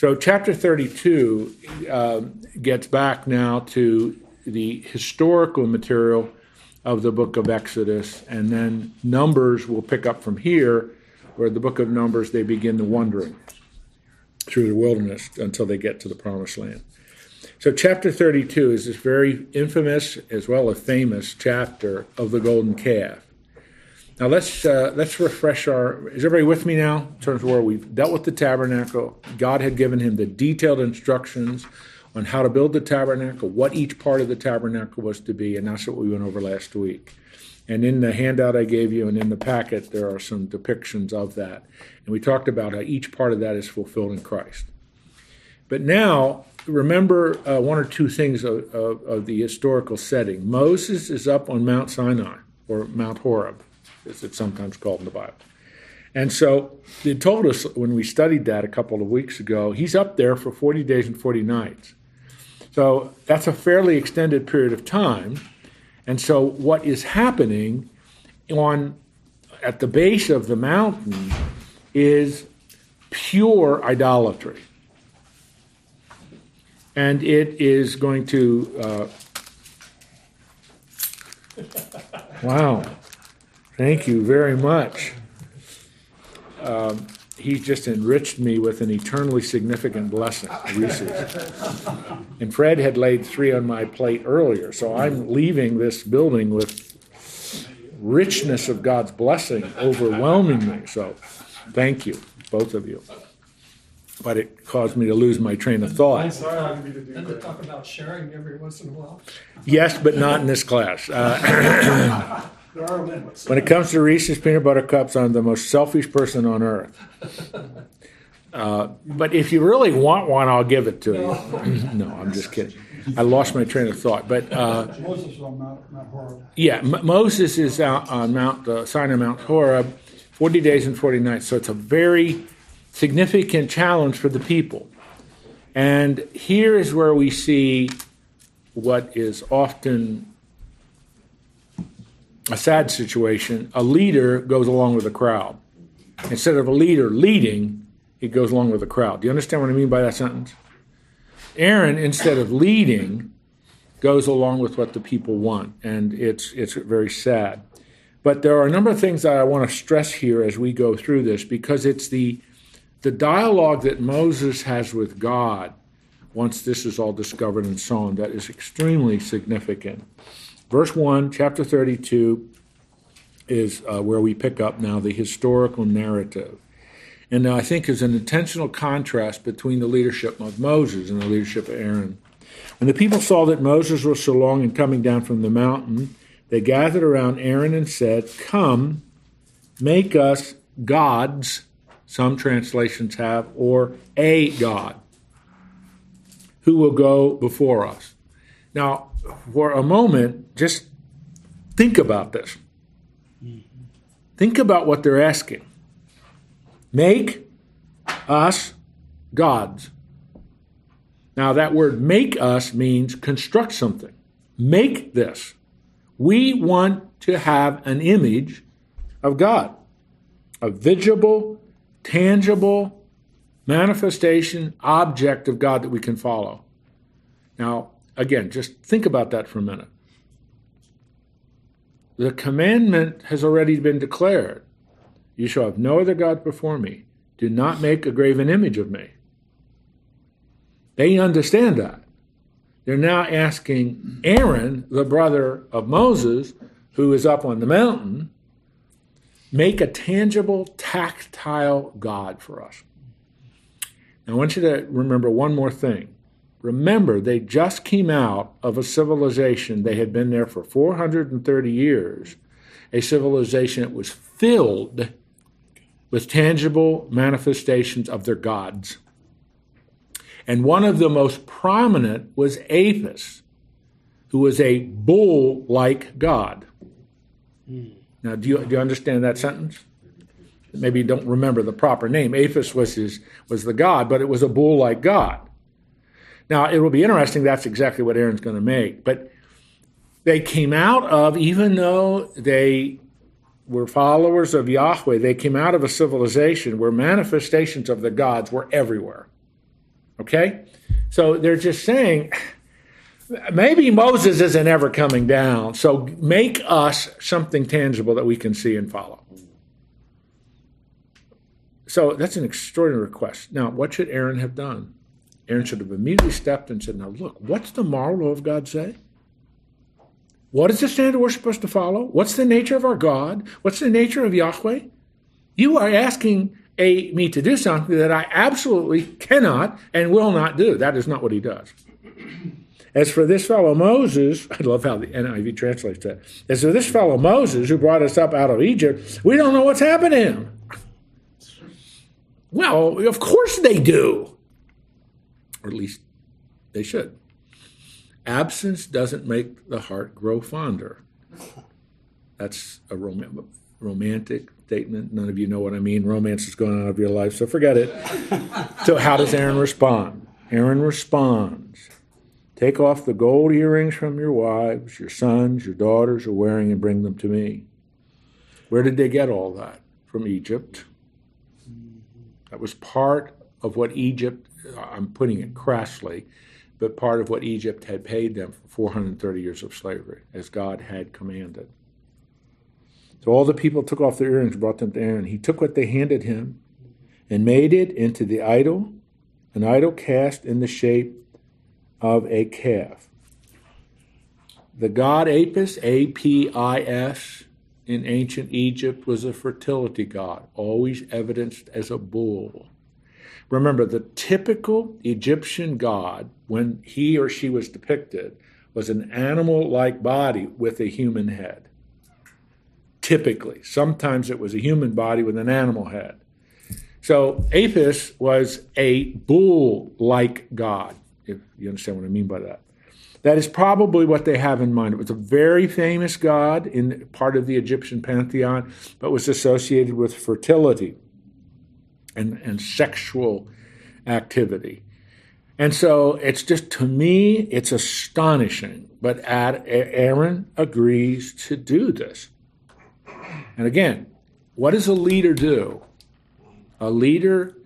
So, chapter 32 uh, gets back now to the historical material of the book of Exodus, and then Numbers will pick up from here, where the book of Numbers they begin the wandering through the wilderness until they get to the promised land. So, chapter 32 is this very infamous as well as famous chapter of the golden calf. Now let's uh, let's refresh our. Is everybody with me now in terms of where we've dealt with the tabernacle? God had given him the detailed instructions on how to build the tabernacle, what each part of the tabernacle was to be, and that's what we went over last week. And in the handout I gave you and in the packet, there are some depictions of that. And we talked about how each part of that is fulfilled in Christ. But now, remember uh, one or two things of, of, of the historical setting. Moses is up on Mount Sinai, or Mount Horeb as it's sometimes called in the Bible. And so they told us when we studied that a couple of weeks ago, he's up there for 40 days and 40 nights. So that's a fairly extended period of time. And so what is happening on at the base of the mountain is pure idolatry. And it is going to uh, wow. Thank you very much. Um, he's just enriched me with an eternally significant blessing, Reese's. And Fred had laid three on my plate earlier, so I'm leaving this building with richness of God's blessing overwhelming me. So thank you, both of you. But it caused me to lose my train of thought. And to talk about sharing every once in a while. Yes, but not in this class. Uh, There are limits. When it comes to Reese's peanut butter cups, I'm the most selfish person on earth. Uh, but if you really want one, I'll give it to you. no, I'm just kidding. I lost my train of thought. But uh, Moses is on Mount, Mount Horeb. yeah, M- Moses is out on Mount uh, Sinai, Mount Horeb, 40 days and 40 nights. So it's a very significant challenge for the people. And here is where we see what is often a sad situation. A leader goes along with the crowd. Instead of a leader leading, he goes along with the crowd. Do you understand what I mean by that sentence? Aaron, instead of leading, goes along with what the people want, and it's it's very sad. But there are a number of things that I want to stress here as we go through this because it's the the dialogue that Moses has with God once this is all discovered and so on that is extremely significant. Verse 1, chapter 32, is uh, where we pick up now the historical narrative. And I think is an intentional contrast between the leadership of Moses and the leadership of Aaron. When the people saw that Moses was so long in coming down from the mountain, they gathered around Aaron and said, Come, make us gods, some translations have, or a God, who will go before us. Now, for a moment, just think about this. Think about what they're asking. Make us gods. Now, that word make us means construct something. Make this. We want to have an image of God, a visible, tangible manifestation, object of God that we can follow. Now, again, just think about that for a minute. The commandment has already been declared You shall have no other God before me. Do not make a graven image of me. They understand that. They're now asking Aaron, the brother of Moses, who is up on the mountain, make a tangible, tactile God for us. Now, I want you to remember one more thing. Remember, they just came out of a civilization. They had been there for 430 years, a civilization that was filled with tangible manifestations of their gods. And one of the most prominent was Apis, who was a bull like god. Hmm. Now, do you, do you understand that sentence? Maybe you don't remember the proper name. Apis was, his, was the god, but it was a bull like god. Now, it will be interesting, that's exactly what Aaron's going to make. But they came out of, even though they were followers of Yahweh, they came out of a civilization where manifestations of the gods were everywhere. Okay? So they're just saying, maybe Moses isn't ever coming down, so make us something tangible that we can see and follow. So that's an extraordinary request. Now, what should Aaron have done? Aaron should have immediately stepped and said, Now, look, what's the moral law of God say? What is the standard we're supposed to follow? What's the nature of our God? What's the nature of Yahweh? You are asking a, me to do something that I absolutely cannot and will not do. That is not what he does. As for this fellow Moses, I love how the NIV translates that. As for this fellow Moses who brought us up out of Egypt, we don't know what's happened to him. Well, of course they do. Or at least they should. Absence doesn't make the heart grow fonder. That's a rom- romantic statement. None of you know what I mean. Romance is going out of your life, so forget it. so, how does Aaron respond? Aaron responds Take off the gold earrings from your wives, your sons, your daughters are wearing, and bring them to me. Where did they get all that? From Egypt. That was part of what Egypt, Uh, I'm putting it crassly, but part of what Egypt had paid them for 430 years of slavery, as God had commanded. So all the people took off their earrings brought them to Aaron. He took what they handed him and made it into the idol, an idol cast in the shape of a calf. The god Apis, A P I S, in ancient Egypt was a fertility god, always evidenced as a bull. Remember, the typical Egyptian god, when he or she was depicted, was an animal like body with a human head. Typically. Sometimes it was a human body with an animal head. So Apis was a bull like god, if you understand what I mean by that. That is probably what they have in mind. It was a very famous god in part of the Egyptian pantheon, but was associated with fertility and, and sexual activity. And so it's just, to me, it's astonishing. But Aaron agrees to do this. And again, what does a leader do? A leader,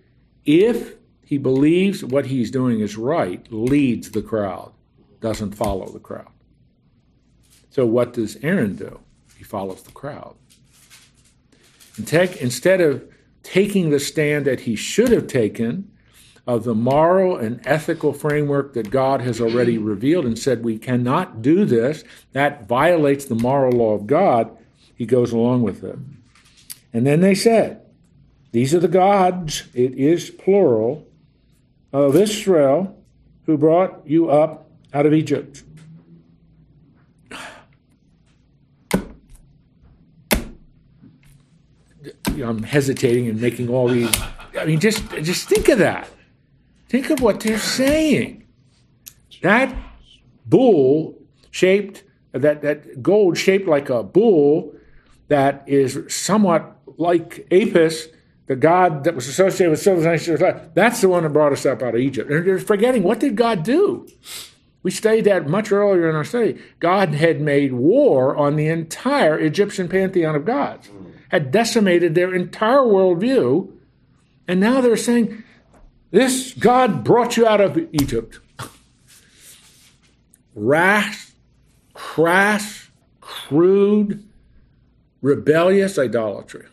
if he believes what he's doing is right, leads the crowd doesn't follow the crowd. So what does Aaron do? He follows the crowd. And take, instead of taking the stand that he should have taken of the moral and ethical framework that God has already revealed and said we cannot do this, that violates the moral law of God, he goes along with it. And then they said, These are the gods, it is plural, of Israel who brought you up out of Egypt. I'm hesitating and making all these. I mean, just just think of that. Think of what they're saying. That bull shaped that that gold shaped like a bull that is somewhat like Apis, the god that was associated with civilization. That's the one that brought us up out of Egypt. And they're forgetting what did God do? We studied that much earlier in our study. God had made war on the entire Egyptian pantheon of gods, had decimated their entire worldview, and now they're saying, This God brought you out of Egypt. Rash, crass, crude, rebellious idolatry.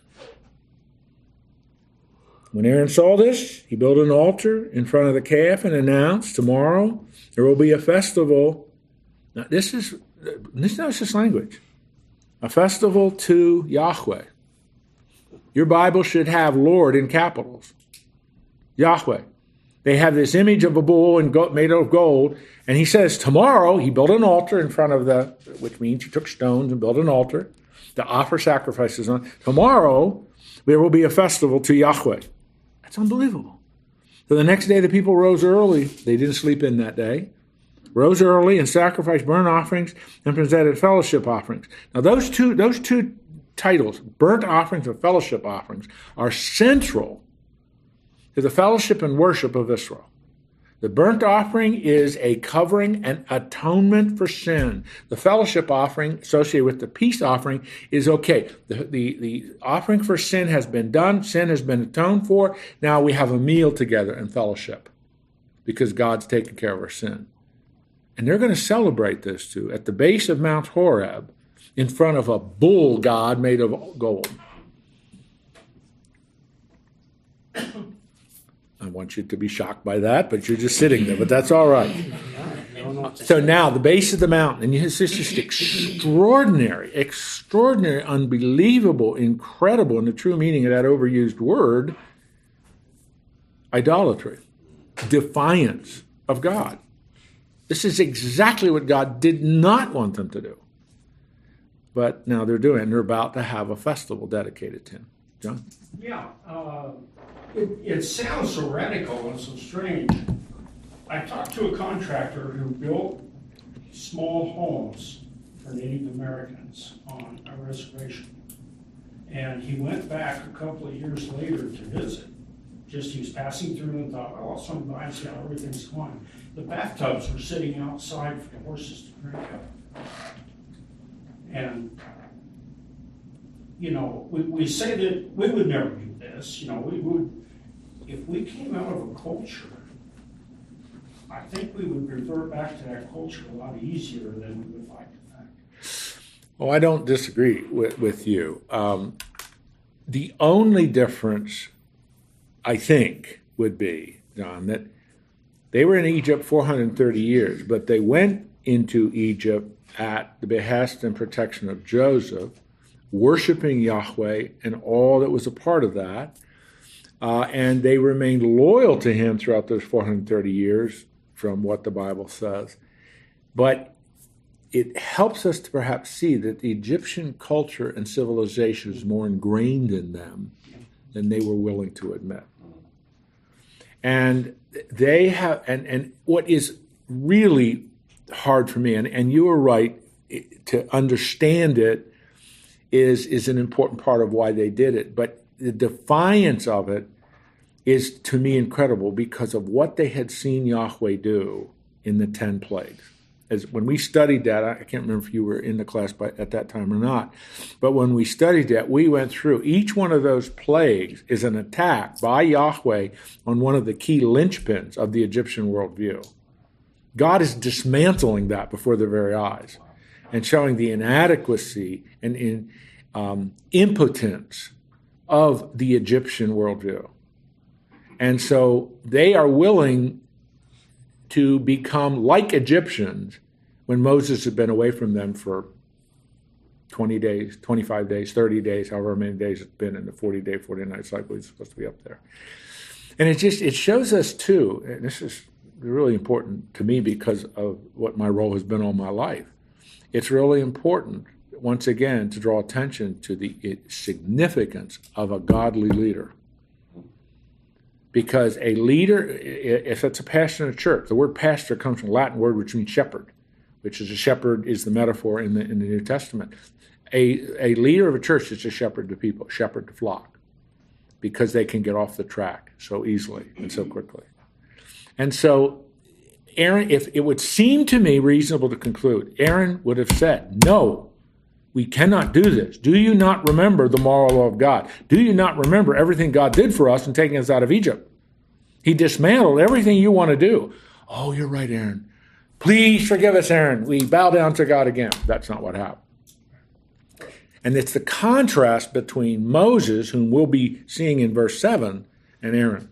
When Aaron saw this, he built an altar in front of the calf and announced, Tomorrow there will be a festival. Now, this is this is just language. A festival to Yahweh. Your Bible should have Lord in capitals. Yahweh. They have this image of a bull and made of gold, and he says tomorrow he built an altar in front of the, which means he took stones and built an altar to offer sacrifices on. Tomorrow there will be a festival to Yahweh. That's unbelievable. So the next day, the people rose early. They didn't sleep in that day. Rose early and sacrificed burnt offerings and presented fellowship offerings. Now, those two, those two titles, burnt offerings and fellowship offerings, are central to the fellowship and worship of Israel. The burnt offering is a covering and atonement for sin. The fellowship offering associated with the peace offering is okay. The, the, the offering for sin has been done, sin has been atoned for. Now we have a meal together in fellowship. because God's taken care of our sin. And they're going to celebrate this too at the base of Mount Horeb in front of a bull god made of gold. I want you to be shocked by that, but you're just sitting there, but that's all right. So now the base of the mountain, and it's just extraordinary, extraordinary, unbelievable, incredible, in the true meaning of that overused word, idolatry, defiance of God. This is exactly what God did not want them to do. But now they're doing they're about to have a festival dedicated to Him. John? Yeah, uh, it, it sounds so radical and so strange. I talked to a contractor who built small homes for Native Americans on a reservation. And he went back a couple of years later to visit. Just he was passing through and thought, oh, I'll swing by see how everything's going. The bathtubs were sitting outside for the horses to drink out. And, you know, we, we say that we would never do this, you know, we would, if we came out of a culture I think we would revert back to that culture a lot easier than we would like to think. Well, I don't disagree with, with you. Um, the only difference, I think, would be, John, that they were in Egypt 430 years, but they went into Egypt at the behest and protection of Joseph, worshiping Yahweh and all that was a part of that. Uh, and they remained loyal to him throughout those 430 years, from what the Bible says. But it helps us to perhaps see that the Egyptian culture and civilization is more ingrained in them than they were willing to admit. And they have, and, and what is really hard for me, and, and you are right to understand it, is, is an important part of why they did it. But the defiance of it is to me incredible because of what they had seen Yahweh do in the 10 plagues. As when we studied that, I can't remember if you were in the class by, at that time or not, but when we studied that, we went through each one of those plagues is an attack by Yahweh on one of the key linchpins of the Egyptian worldview. God is dismantling that before their very eyes and showing the inadequacy and in, um, impotence of the Egyptian worldview. And so they are willing to become like Egyptians when Moses had been away from them for 20 days, 25 days, 30 days, however many days it's been in the 40 day, 40 night cycle. He's supposed to be up there. And it just it shows us too, and this is really important to me because of what my role has been all my life. It's really important, once again, to draw attention to the significance of a godly leader because a leader, if it's a pastor in a church, the word pastor comes from a Latin word which means shepherd, which is a shepherd is the metaphor in the in the New Testament. A a leader of a church is a shepherd to people, shepherd to flock, because they can get off the track so easily and so quickly. And so Aaron, if it would seem to me reasonable to conclude, Aaron would have said, No, we cannot do this. Do you not remember the moral law of God? Do you not remember everything God did for us in taking us out of Egypt? He dismantled everything you want to do. Oh, you're right, Aaron. Please forgive us, Aaron. We bow down to God again. That's not what happened. And it's the contrast between Moses, whom we'll be seeing in verse 7, and Aaron.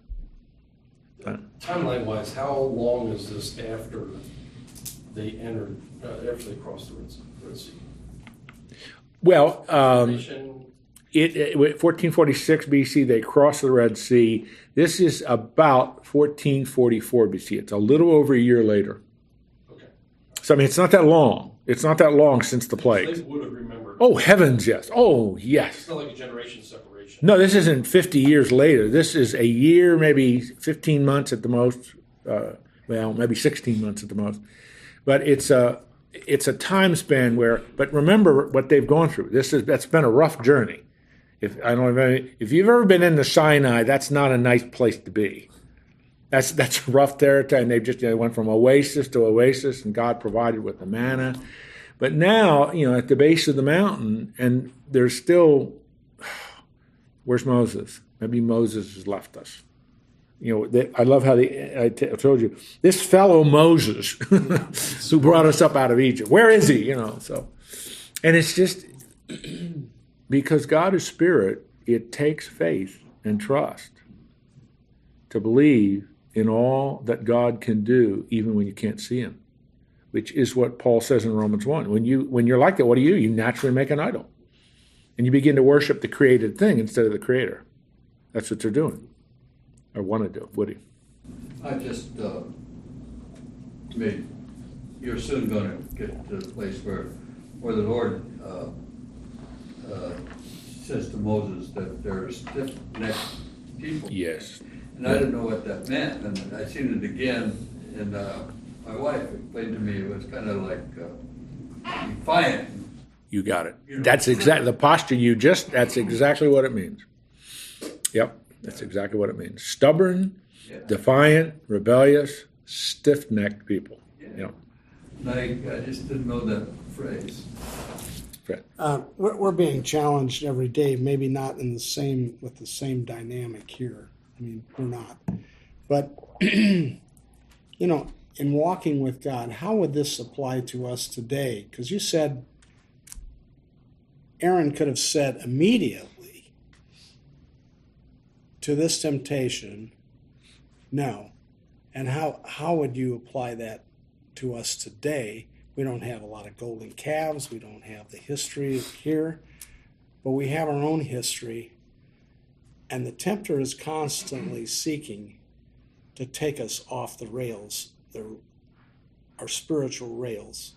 Timeline wise, how long is this after they entered, uh, after they crossed the Red Sea? Well, um, it, it, 1446 BC, they crossed the Red Sea. This is about 1444 BC. It's a little over a year later. Okay. So, I mean, it's not that long. It's not that long since the plague. They would have remembered. Oh, heavens, yes. Oh, yes. It's not like a generation separation. No, this isn't 50 years later. This is a year, maybe 15 months at the most. Uh, well, maybe 16 months at the most. But it's a. It's a time span where, but remember what they've gone through. This is that's been a rough journey. If I don't if, if you've ever been in the Sinai, that's not a nice place to be. That's that's rough territory, and they've just they went from oasis to oasis, and God provided with the manna. But now, you know, at the base of the mountain, and there's still, where's Moses? Maybe Moses has left us. You know, that, I love how the, I t- I told you, this fellow Moses who brought us up out of Egypt, where is he? You know, so, and it's just because God is spirit, it takes faith and trust to believe in all that God can do, even when you can't see Him, which is what Paul says in Romans 1. When, you, when you're like that, what do you? You naturally make an idol. And you begin to worship the created thing instead of the creator. That's what they're doing, or want to do. Woody. I just, uh, I mean, you're soon gonna get to the place where, where the Lord, uh, uh, says to Moses that there are stiff-necked people. Yes. And I didn't know what that meant, and I seen it again, and, uh, my wife explained to me it was kind of like, uh, defiant. You got it. That's exactly the posture you just, that's exactly what it means. Yep, that's exactly what it means. Stubborn, defiant, rebellious, stiff necked people. Yeah. Yep. And I, I just didn't know that phrase. Uh, we're, we're being challenged every day, maybe not in the same with the same dynamic here. I mean, we're not. But you know, in walking with God, how would this apply to us today? Because you said Aaron could have said immediately to this temptation, no. And how how would you apply that to us today? We don't have a lot of golden calves. We don't have the history here, but we have our own history. And the tempter is constantly seeking to take us off the rails, the, our spiritual rails.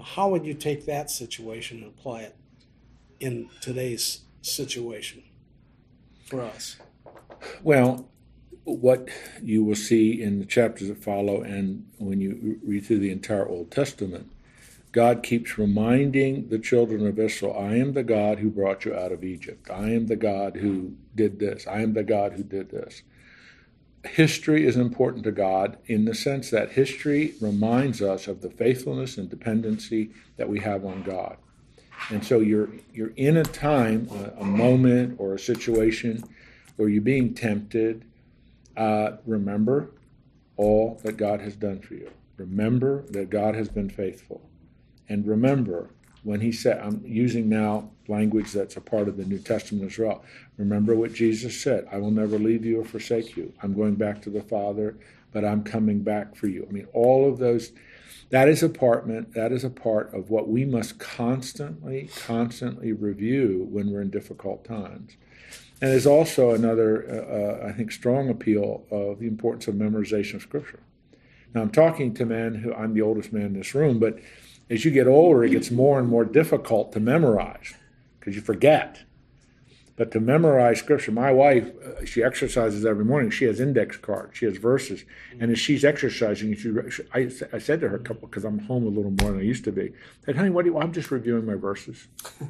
How would you take that situation and apply it in today's situation for us? Well, what you will see in the chapters that follow, and when you read through the entire Old Testament, God keeps reminding the children of Israel, I am the God who brought you out of Egypt. I am the God who did this. I am the God who did this. History is important to God in the sense that history reminds us of the faithfulness and dependency that we have on God. And so you're you're in a time, a, a moment, or a situation where you're being tempted. Uh, remember all that God has done for you. Remember that God has been faithful. And remember when he said, I'm using now language that's a part of the New Testament as well. Remember what Jesus said I will never leave you or forsake you. I'm going back to the Father, but I'm coming back for you. I mean, all of those, that is a part, that is a part of what we must constantly, constantly review when we're in difficult times. And there's also another, uh, uh, I think, strong appeal of the importance of memorization of Scripture. Now, I'm talking to men who, I'm the oldest man in this room, but as you get older, it gets more and more difficult to memorize because you forget. But to memorize scripture, my wife, uh, she exercises every morning. She has index cards, she has verses, mm-hmm. and as she's exercising, she, I, I said to her a couple because I'm home a little more than I used to be. I said, "Honey, what do you? I'm just reviewing my verses."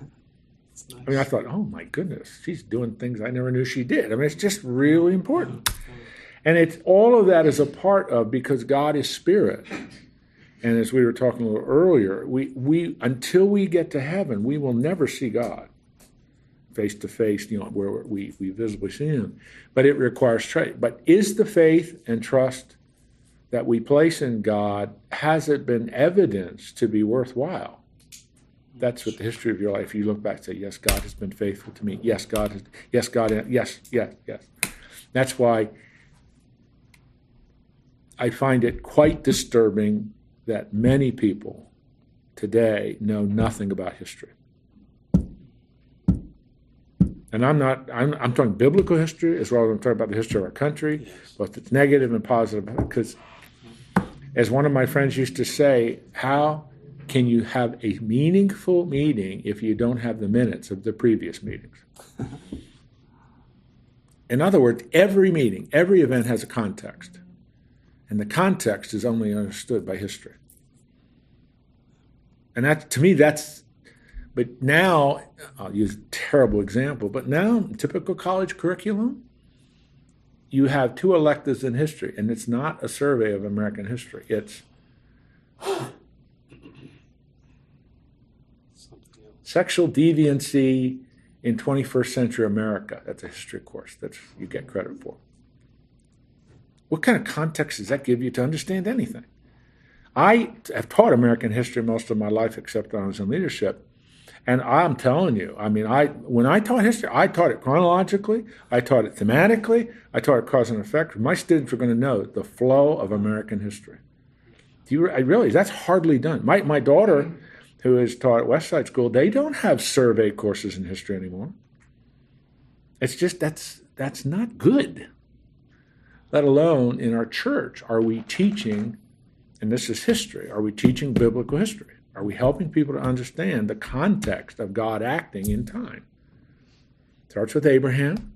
Nice. I mean, I thought, "Oh my goodness, she's doing things I never knew she did." I mean, it's just mm-hmm. really important, mm-hmm. and it's all of that is a part of because God is spirit. And as we were talking a little earlier, we, we until we get to heaven, we will never see God face to face, you know, where we, we visibly see him. But it requires trust. But is the faith and trust that we place in God, has it been evidenced to be worthwhile? That's what the history of your life. You look back and say, Yes, God has been faithful to me. Yes, God has yes, God yes, yes, yes. That's why I find it quite disturbing that many people today know nothing about history. And I'm not, I'm, I'm talking biblical history as well as I'm talking about the history of our country, both its negative and positive. Because, as one of my friends used to say, how can you have a meaningful meeting if you don't have the minutes of the previous meetings? In other words, every meeting, every event has a context. And the context is only understood by history. And that, to me, that's, but now, I'll use a terrible example, but now, typical college curriculum, you have two electives in history, and it's not a survey of American history. It's sexual deviancy in 21st century America. That's a history course. that you get credit for. What kind of context does that give you to understand anything? I have taught American history most of my life, except when I was in leadership. And I'm telling you, I mean, I when I taught history, I taught it chronologically, I taught it thematically, I taught it cause and effect. My students were going to know the flow of American history. Do you I really? That's hardly done. My my daughter, who is taught at Westside School, they don't have survey courses in history anymore. It's just that's that's not good. Let alone in our church, are we teaching? And this is history. Are we teaching biblical history? Are we helping people to understand the context of God acting in time? It starts with Abraham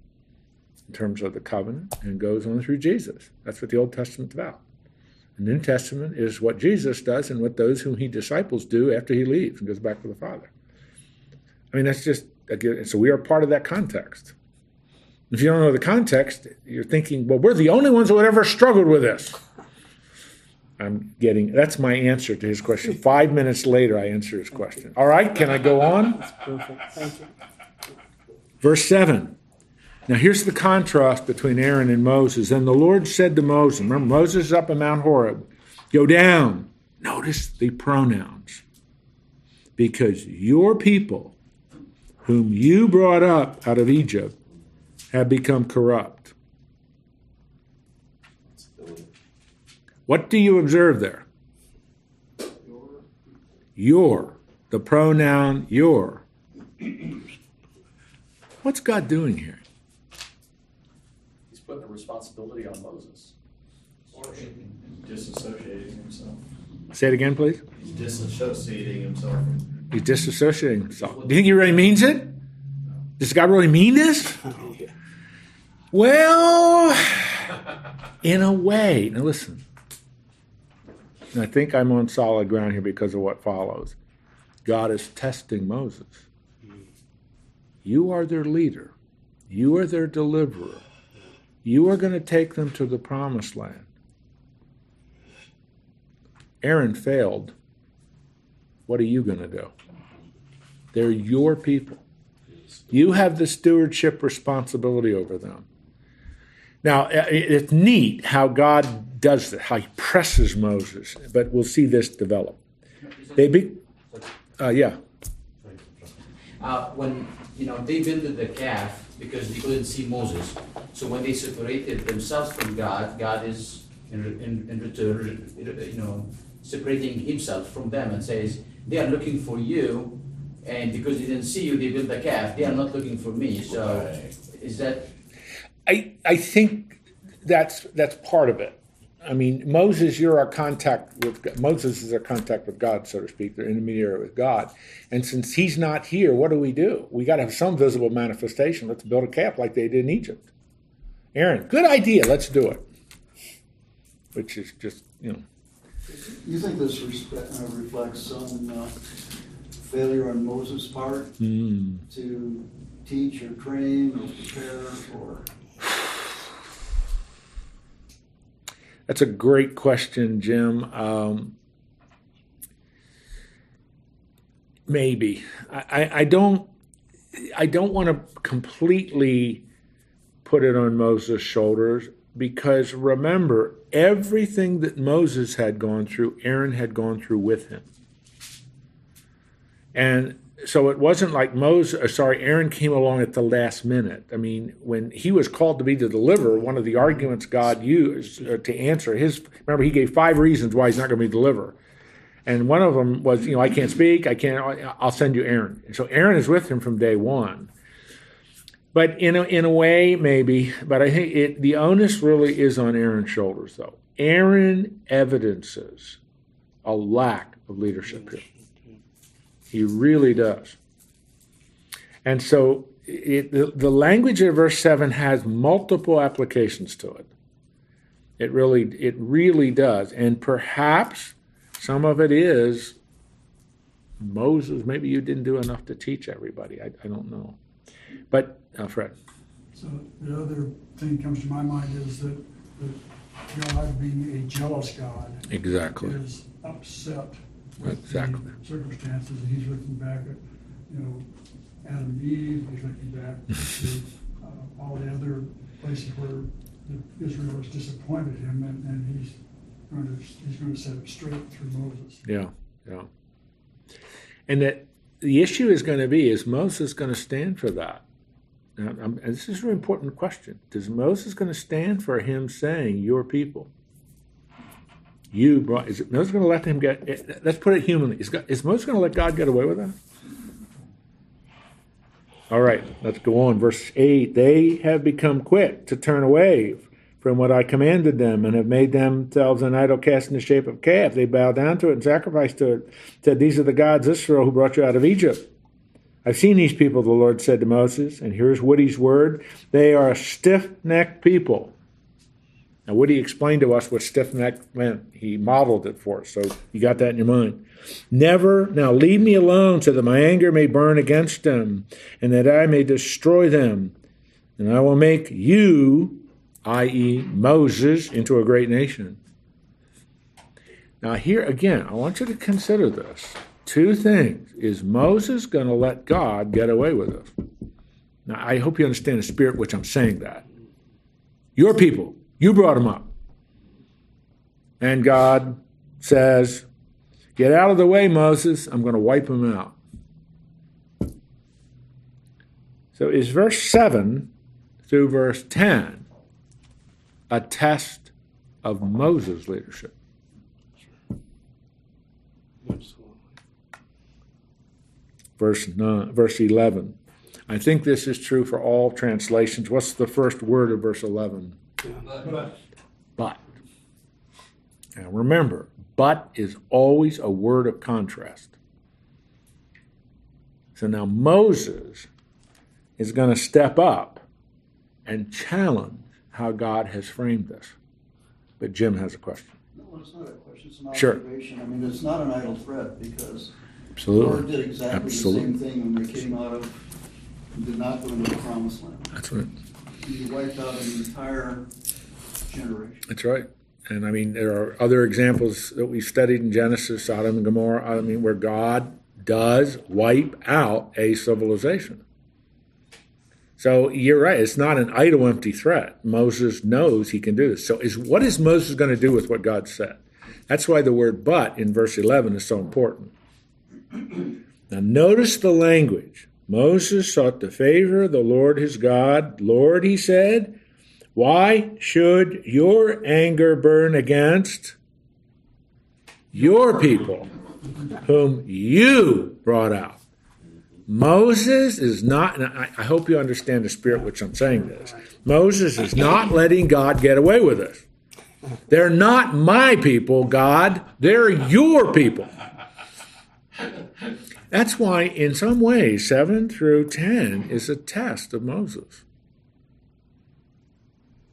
in terms of the covenant and goes on through Jesus. That's what the Old Testament's about. The New Testament is what Jesus does and what those whom he disciples do after he leaves and goes back to the Father. I mean, that's just, again, so we are part of that context. If you don't know the context, you're thinking, well, we're the only ones who ever struggled with this. I'm getting that's my answer to his question. Five minutes later, I answer his question. All right, can I go on? Perfect. Thank you. Verse 7. Now here's the contrast between Aaron and Moses. And the Lord said to Moses, remember, Moses is up in Mount Horeb, go down. Notice the pronouns. Because your people, whom you brought up out of Egypt, have become corrupt. What do you observe there? Your, the pronoun your. What's God doing here? He's putting the responsibility on Moses. disassociating himself. Say it again, please. He's disassociating himself. He's disassociating himself. Do you think he really means it? Does God really mean this? Well, in a way. Now listen. And I think I'm on solid ground here because of what follows. God is testing Moses. You are their leader. You are their deliverer. You are going to take them to the promised land. Aaron failed. What are you going to do? They're your people. You have the stewardship responsibility over them. Now, it's neat how God does this, how he presses Moses, but we'll see this develop. They be, uh, yeah. Uh, when you know they built the calf because they couldn't see Moses, so when they separated themselves from God, God is in, in, in return, you know, separating Himself from them and says they are looking for you, and because they didn't see you, they built the calf. They are not looking for me. So is that I, think that's that's part of it. I mean, Moses, you're our contact with Moses is our contact with God, so to speak, the intermediary with God. And since he's not here, what do we do? We got to have some visible manifestation. Let's build a camp like they did in Egypt. Aaron, good idea. Let's do it. Which is just you know, You think this respe- uh, reflects some uh, failure on Moses' part to teach or train or prepare or? That's a great question, Jim. Um, maybe I, I, don't. I don't want to completely put it on Moses' shoulders because remember, everything that Moses had gone through, Aaron had gone through with him. And so it wasn't like Moses, uh, sorry, Aaron came along at the last minute. I mean, when he was called to be the deliverer, one of the arguments God used uh, to answer his, remember, he gave five reasons why he's not going to be deliverer. And one of them was, you know, I can't speak, I can't, I'll send you Aaron. And so Aaron is with him from day one. But in a, in a way, maybe, but I think it, the onus really is on Aaron's shoulders, though. Aaron evidences a lack of leadership here. He really does. And so it, the, the language of verse 7 has multiple applications to it. It really, it really does. And perhaps some of it is Moses, maybe you didn't do enough to teach everybody. I, I don't know. But, uh, Fred. So the other thing that comes to my mind is that, that God being a jealous God Exactly. is upset with Exactly. the circumstances. And he's looking back at, you know, Adam and Eve, he's looking back to uh, all the other places where Israel has disappointed him, and, and he's going to, he's going to set it straight through Moses. Yeah, yeah. And that the issue is going to be is Moses going to stand for that? Now, this is an important question. Is Moses going to stand for him saying, "Your people"? You brought. Is Moses going to let him get? eh, Let's put it humanly. Is, God, is Moses going to let God get away with that? All right, let's go on. Verse 8 They have become quick to turn away from what I commanded them and have made themselves an idol cast in the shape of calf. They bow down to it and sacrifice to it. Said, These are the gods Israel who brought you out of Egypt. I've seen these people, the Lord said to Moses, and here's Woody's word they are a stiff necked people. Now, Woody explained to us what stiff necked meant. He modeled it for us, so you got that in your mind. Never, now leave me alone so that my anger may burn against them and that I may destroy them. And I will make you, i.e., Moses, into a great nation. Now, here again, I want you to consider this. Two things. Is Moses going to let God get away with this? Now, I hope you understand the spirit which I'm saying that. Your people, you brought them up. And God says, Get out of the way, Moses. I'm going to wipe them out. So is verse 7 through verse 10 a test of Moses' leadership? Verse 9, verse 11. I think this is true for all translations. What's the first word of verse 11? But. Now remember, but is always a word of contrast. So now Moses is going to step up and challenge how God has framed this. But Jim has a question. No, it's not a question, it's an Sure. observation. I mean, it's not an idle threat because the Absolutely. Lord did exactly the Absolutely. same thing when they came out of, did not go into the promised land. That's right. He wiped out an entire generation. That's right. And I mean, there are other examples that we studied in Genesis, Sodom and Gomorrah, I mean, where God does wipe out a civilization. So you're right. It's not an idle, empty threat. Moses knows he can do this. So is what is Moses going to do with what God said? That's why the word "but" in verse 11 is so important. Now notice the language. Moses sought the favor of the Lord his God. Lord, he said, why should your anger burn against your people, whom you brought out? Moses is not, and I, I hope you understand the spirit which I'm saying this. Moses is not letting God get away with this. They're not my people, God. They're your people. That's why, in some ways, 7 through 10 is a test of Moses.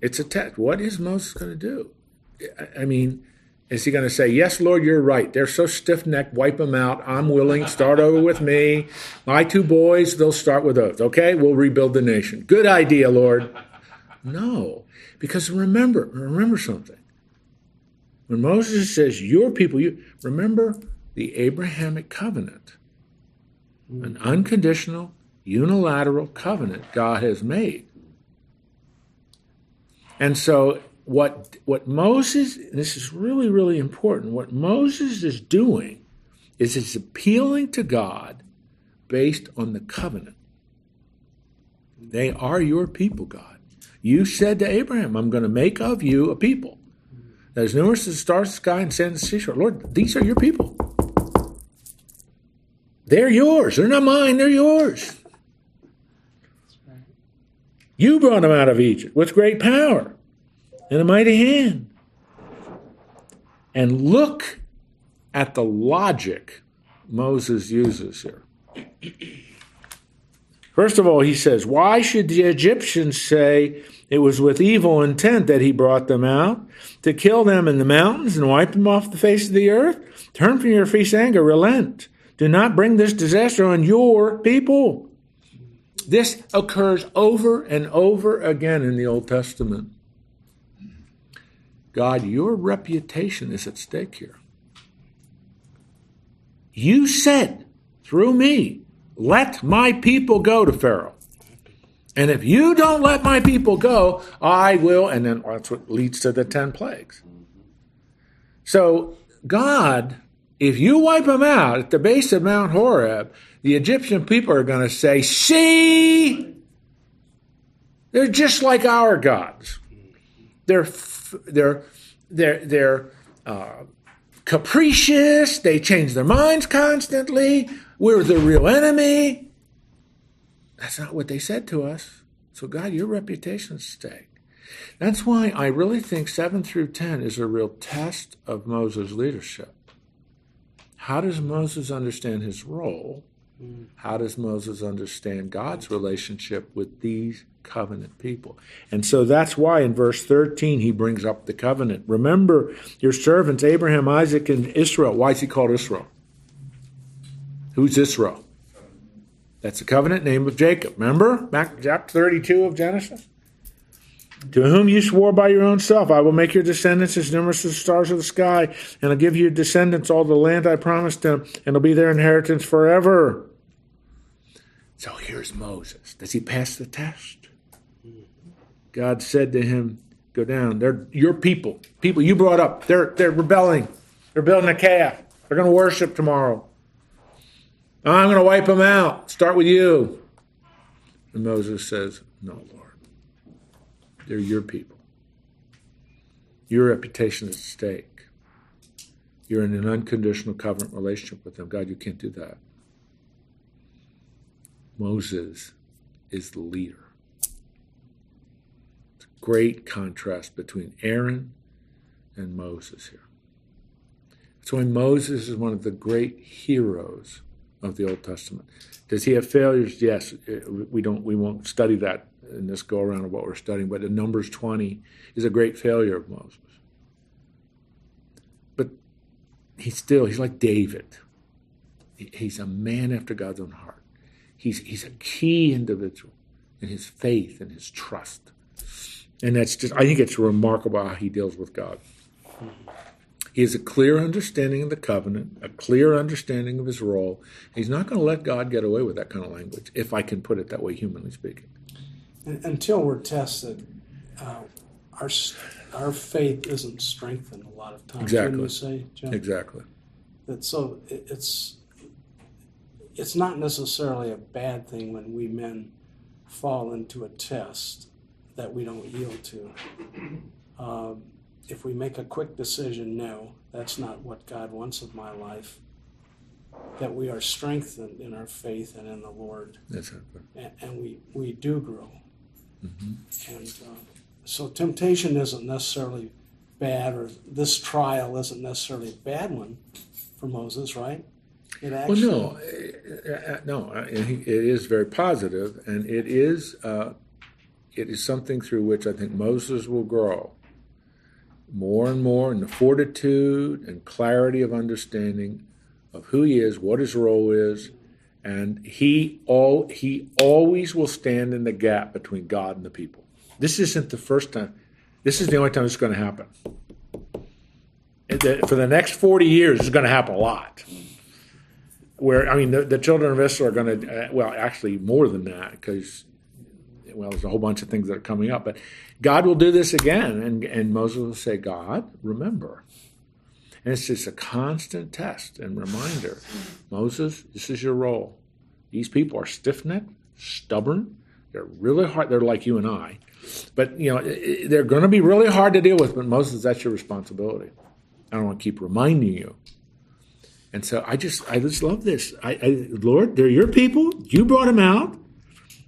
It's a test. What is Moses going to do? I- mean, is he going to say, Yes, Lord, you're right. They're so stiff necked, wipe them out. I'm willing. Start over with me. My two boys, they'll start with those. Okay, we'll rebuild the nation. Good idea, Lord. No, because remember, remember something. When Moses says, Your people, you remember the Abrahamic covenant, an unconditional, unilateral covenant God has made. And so what what Moses this is really really important what Moses is doing is he's appealing to God based on the covenant. They are your people, God. You said to Abraham, I'm going to make of you a people. As numerous as the stars the sky and sand the seashore. Lord, these are your people. They're yours. They're not mine. They're yours. You brought them out of Egypt with great power and a mighty hand. And look at the logic Moses uses here. First of all, he says, Why should the Egyptians say it was with evil intent that he brought them out? To kill them in the mountains and wipe them off the face of the earth? Turn from your fierce anger, relent. Do not bring this disaster on your people. This occurs over and over again in the Old Testament. God, your reputation is at stake here. You said through me, let my people go to Pharaoh. And if you don't let my people go, I will. And then that's what leads to the 10 plagues. So, God, if you wipe them out at the base of Mount Horeb, the Egyptian people are going to say, See, they're just like our gods. They're, they're, they're, they're uh, capricious. They change their minds constantly. We're the real enemy. That's not what they said to us. So, God, your reputation's at stake. That's why I really think 7 through 10 is a real test of Moses' leadership. How does Moses understand his role? Mm. How does Moses understand God's relationship with these covenant people? And so that's why in verse 13 he brings up the covenant. Remember your servants, Abraham, Isaac, and Israel. Why is he called Israel? Who's Israel? That's the covenant name of Jacob. Remember? Back chapter 32 of Genesis? To whom you swore by your own self, I will make your descendants as numerous as the stars of the sky, and I'll give your descendants all the land I promised them, and it'll be their inheritance forever. So here's Moses. Does he pass the test? God said to him, Go down. They're your people. People you brought up. They're they're rebelling. They're building a calf. They're gonna worship tomorrow. I'm gonna wipe them out. Start with you. And Moses says, No. They're your people. Your reputation is at stake. You're in an unconditional covenant relationship with them. God, you can't do that. Moses is the leader. It's a great contrast between Aaron and Moses here. That's why Moses is one of the great heroes of the Old Testament. Does he have failures? Yes. Uh, we don't. We won't study that in this go around of what we're studying. But the Numbers 20 is a great failure of Moses. But he's still he's like David. He's a man after God's own heart. He's he's a key individual in his faith and his trust. And that's just I think it's remarkable how he deals with God. He has a clear understanding of the covenant, a clear understanding of his role. He's not going to let God get away with that kind of language, if I can put it that way, humanly speaking. Until we're tested, uh, our our faith isn't strengthened a lot of times. Exactly. You say, Jim? Exactly. That so it, it's it's not necessarily a bad thing when we men fall into a test that we don't yield to. Um, if we make a quick decision, no, that's not what God wants of my life. That we are strengthened in our faith and in the Lord, That's it. and, and we, we do grow. Mm-hmm. And uh, so temptation isn't necessarily bad, or this trial isn't necessarily a bad one for Moses, right? It Well, no, uh, uh, no. It is very positive, and it is uh, it is something through which I think Moses will grow more and more in the fortitude and clarity of understanding of who he is, what his role is, and he all he always will stand in the gap between God and the people. This isn't the first time. This is the only time it's going to happen. For the next forty years, it's going to happen a lot where I mean the, the children of Israel are going to uh, well actually more than that because well there's a whole bunch of things that are coming up but God will do this again and and Moses will say God remember and it's just a constant test and reminder Moses this is your role these people are stiff-necked stubborn they're really hard they're like you and I but you know they're going to be really hard to deal with but Moses that's your responsibility I don't want to keep reminding you and so I just, I just love this. I, I, Lord, they're your people. You brought them out.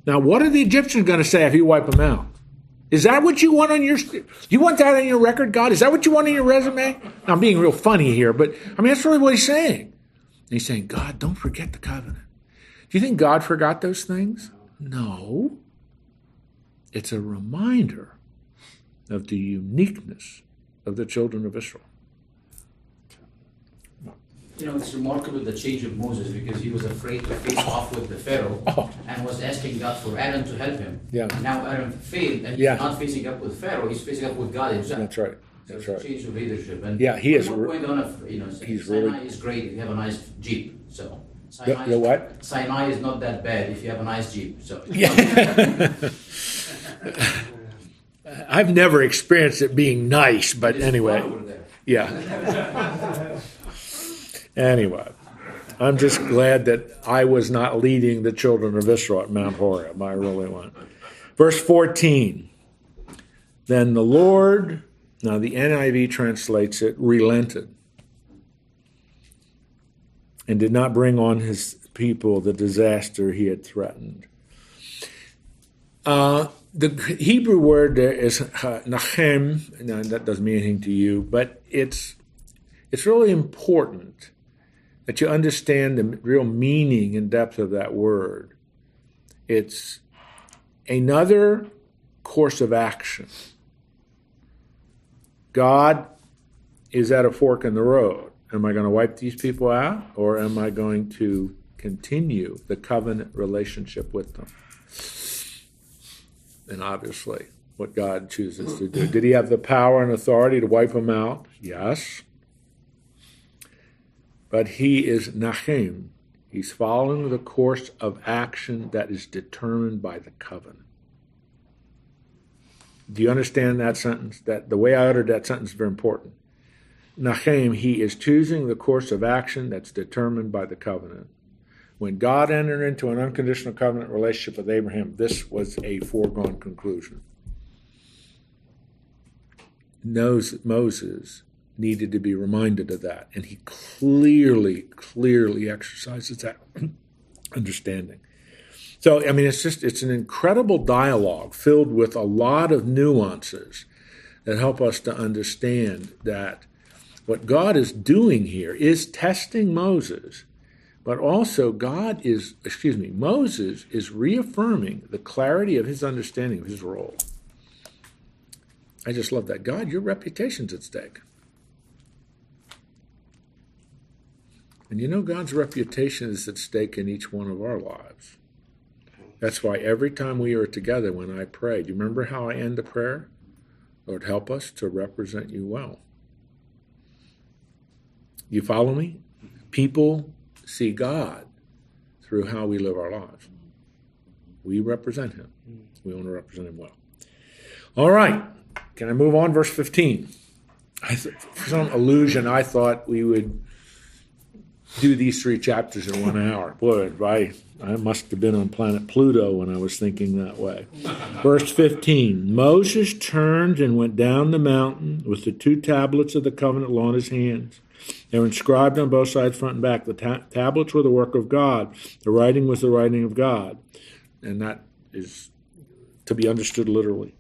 Now, what are the Egyptians going to say if you wipe them out? Is that what you want on your? You want that on your record, God? Is that what you want on your resume? Now, I'm being real funny here, but I mean that's really what he's saying. And he's saying, God, don't forget the covenant. Do you think God forgot those things? No. It's a reminder of the uniqueness of the children of Israel. You know, it's remarkable the change of Moses because he was afraid to face off with the Pharaoh Oh. and was asking God for Aaron to help him. Yeah. Now Aaron failed and he's Yeah. not facing up with Pharaoh, he's facing up with God himself. That's right. So That's right. change of leadership. And Yeah, he is re- point on a, you know, he's Sinai really- is great. You have a nice Jeep, so The, Sinai, the what? Sinai is not that bad if you have a nice Jeep. So Yeah. I've never experienced it being nice, but anyway, yeah. anyway, I'm just glad that I was not leading the children of Israel at Mount Horeb. I really want. Verse 14. Then the Lord, now the NIV translates it, relented and did not bring on his people the disaster he had threatened. Uh, the Hebrew word there is uh, nachem. Now that doesn't mean anything to you, but it's it's really important that you understand the real meaning and depth of that word. It's another course of action. God is at a fork in the road. Am I going to wipe these people out, or am I going to continue the covenant relationship with them? And obviously, what God chooses to do. Did he have the power and authority to wipe them out? Yes. But he is Nachem. He's following the course of action that is determined by the covenant. Do you understand that sentence? That the way I uttered that sentence is very important. Nachem, he is choosing the course of action that's determined by the covenant. When God entered into an unconditional covenant relationship with Abraham, this was a foregone conclusion. Moses needed to be reminded of that, and he clearly, clearly exercises that understanding. So, I mean, it's just, it's an incredible dialogue filled with a lot of nuances that help us to understand that what God is doing here is testing Moses, but also God is, excuse me, Moses is reaffirming the clarity of his understanding of his role. I just love that. God, your reputation's at stake. And you know, God's reputation is at stake in each one of our lives. That's why every time we are together, when I pray, do you remember how I end the prayer? Lord, help us to represent you well. You follow me? People see God through how we live our lives. We represent Him. We want to represent Him well. All right. Can I move on? Verse 15. I th- for some illusion, I thought we would do these three chapters in one hour. Boy, I, I must have been on planet Pluto when I was thinking that way. Verse 15 Moses turned and went down the mountain with the two tablets of the covenant law in his hands. They were inscribed on both sides, front and back. The ta- tablets were the work of God, the writing was the writing of God. And that is to be understood literally.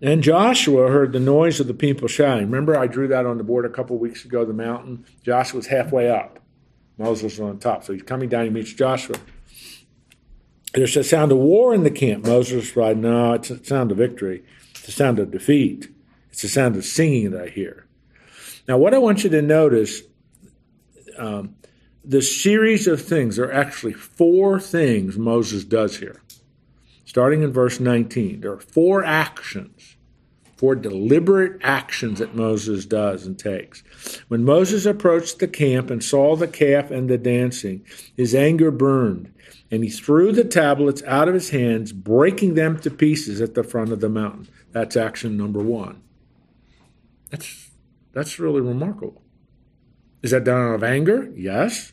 And Joshua heard the noise of the people shouting. Remember, I drew that on the board a couple weeks ago, the mountain? Joshua was halfway up. Moses was on top. So he's coming down, he meets Joshua. There's a sound of war in the camp. Moses replied, No, it's a sound of victory. It's a sound of defeat. It's a sound of singing that I hear. Now, what I want you to notice um, the series of things, there are actually four things Moses does here. Starting in verse 19, there are four actions, four deliberate actions that Moses does and takes. When Moses approached the camp and saw the calf and the dancing, his anger burned, and he threw the tablets out of his hands, breaking them to pieces at the front of the mountain. That's action number one. That's, that's really remarkable. Is that done out of anger? Yes.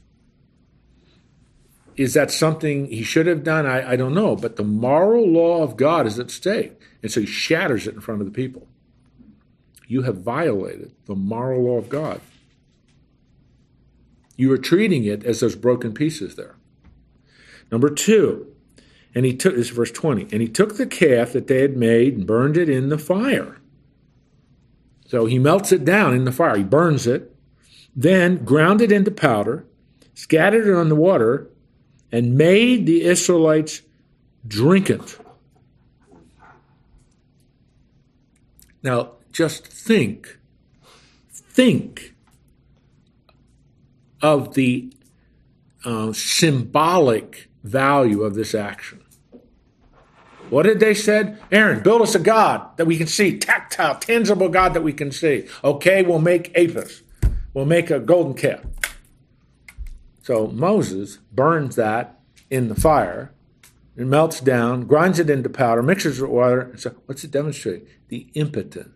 Is that something he should have done? I, I don't know. But the moral law of God is at stake. And so he shatters it in front of the people. You have violated the moral law of God. You are treating it as those broken pieces there. Number two, and he took this is verse 20, and he took the calf that they had made and burned it in the fire. So he melts it down in the fire, he burns it, then ground it into powder, scattered it on the water, and made the Israelites drink it. Now, just think, think of the uh, symbolic value of this action. What did they said? Aaron, build us a God that we can see, tactile, tangible God that we can see. Okay, we'll make Apis. We'll make a golden calf. So Moses burns that in the fire. It melts down, grinds it into powder, mixes it with water. And so what's it demonstrate? The impotence.